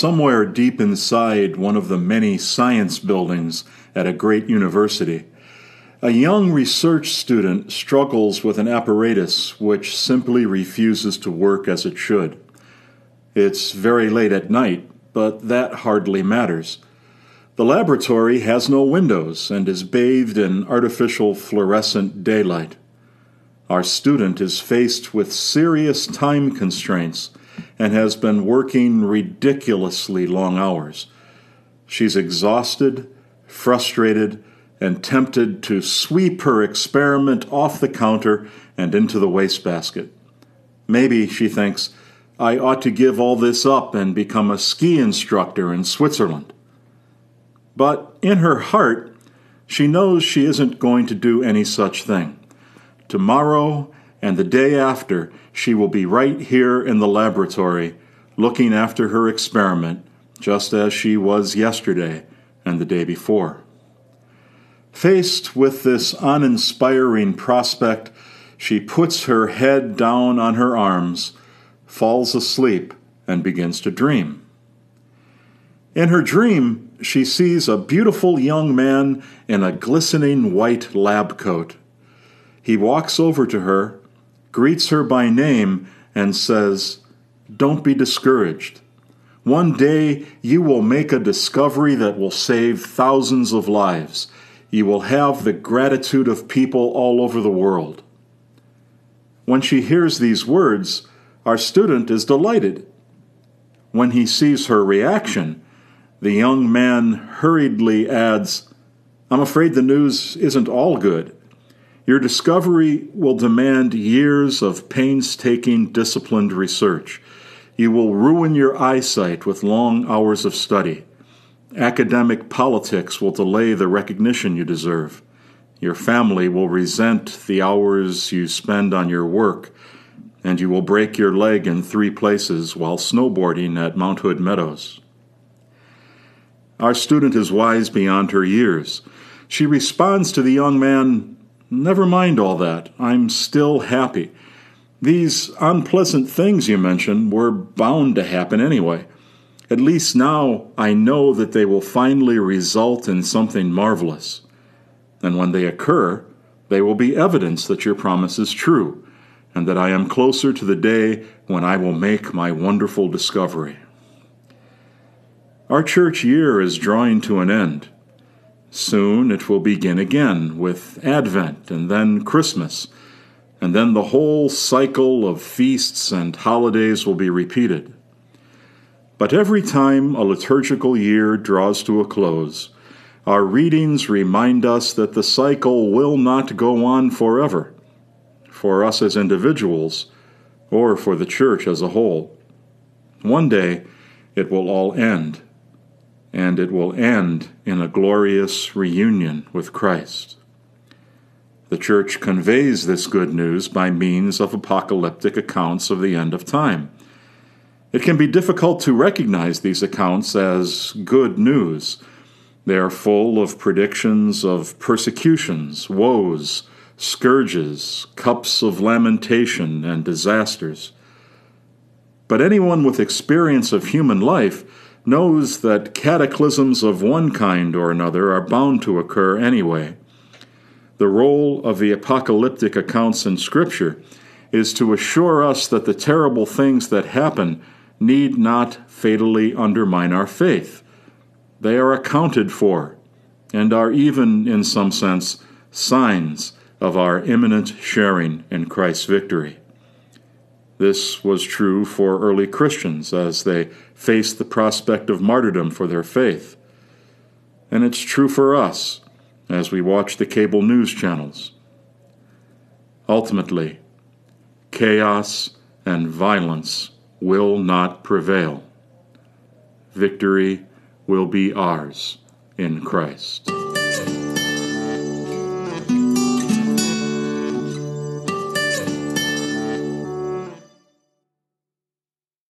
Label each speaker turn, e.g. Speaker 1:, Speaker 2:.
Speaker 1: Somewhere deep inside one of the many science buildings at a great university, a young research student struggles with an apparatus which simply refuses to work as it should. It's very late at night, but that hardly matters. The laboratory has no windows and is bathed in artificial fluorescent daylight. Our student is faced with serious time constraints and has been working ridiculously long hours. She's exhausted, frustrated, and tempted to sweep her experiment off the counter and into the wastebasket. Maybe, she thinks, I ought to give all this up and become a ski instructor in Switzerland. But in her heart, she knows she isn't going to do any such thing. Tomorrow and the day after, she will be right here in the laboratory looking after her experiment, just as she was yesterday and the day before. Faced with this uninspiring prospect, she puts her head down on her arms, falls asleep, and begins to dream. In her dream, she sees a beautiful young man in a glistening white lab coat. He walks over to her, greets her by name, and says, Don't be discouraged. One day you will make a discovery that will save thousands of lives. You will have the gratitude of people all over the world. When she hears these words, our student is delighted. When he sees her reaction, the young man hurriedly adds, I'm afraid the news isn't all good. Your discovery will demand years of painstaking, disciplined research. You will ruin your eyesight with long hours of study. Academic politics will delay the recognition you deserve. Your family will resent the hours you spend on your work, and you will break your leg in three places while snowboarding at Mount Hood Meadows. Our student is wise beyond her years. She responds to the young man Never mind all that. I'm still happy. These unpleasant things you mention were bound to happen anyway. At least now I know that they will finally result in something marvelous. And when they occur, they will be evidence that your promise is true, and that I am closer to the day when I will make my wonderful discovery. Our church year is drawing to an end. Soon it will begin again with Advent and then Christmas, and then the whole cycle of feasts and holidays will be repeated. But every time a liturgical year draws to a close, our readings remind us that the cycle will not go on forever, for us as individuals, or for the church as a whole. One day it will all end and it will end in a glorious reunion with Christ. The Church conveys this good news by means of apocalyptic accounts of the end of time. It can be difficult to recognize these accounts as good news. They are full of predictions of persecutions, woes, scourges, cups of lamentation, and disasters. But anyone with experience of human life knows that cataclysms of one kind or another are bound to occur anyway. The role of the apocalyptic accounts in Scripture is to assure us that the terrible things that happen need not fatally undermine our faith. They are accounted for and are even, in some sense, signs of our imminent sharing in Christ's victory. This was true for early Christians as they faced the prospect of martyrdom for their faith. And it's true for us as we watch the cable news channels. Ultimately, chaos and violence will not prevail. Victory will be ours in Christ.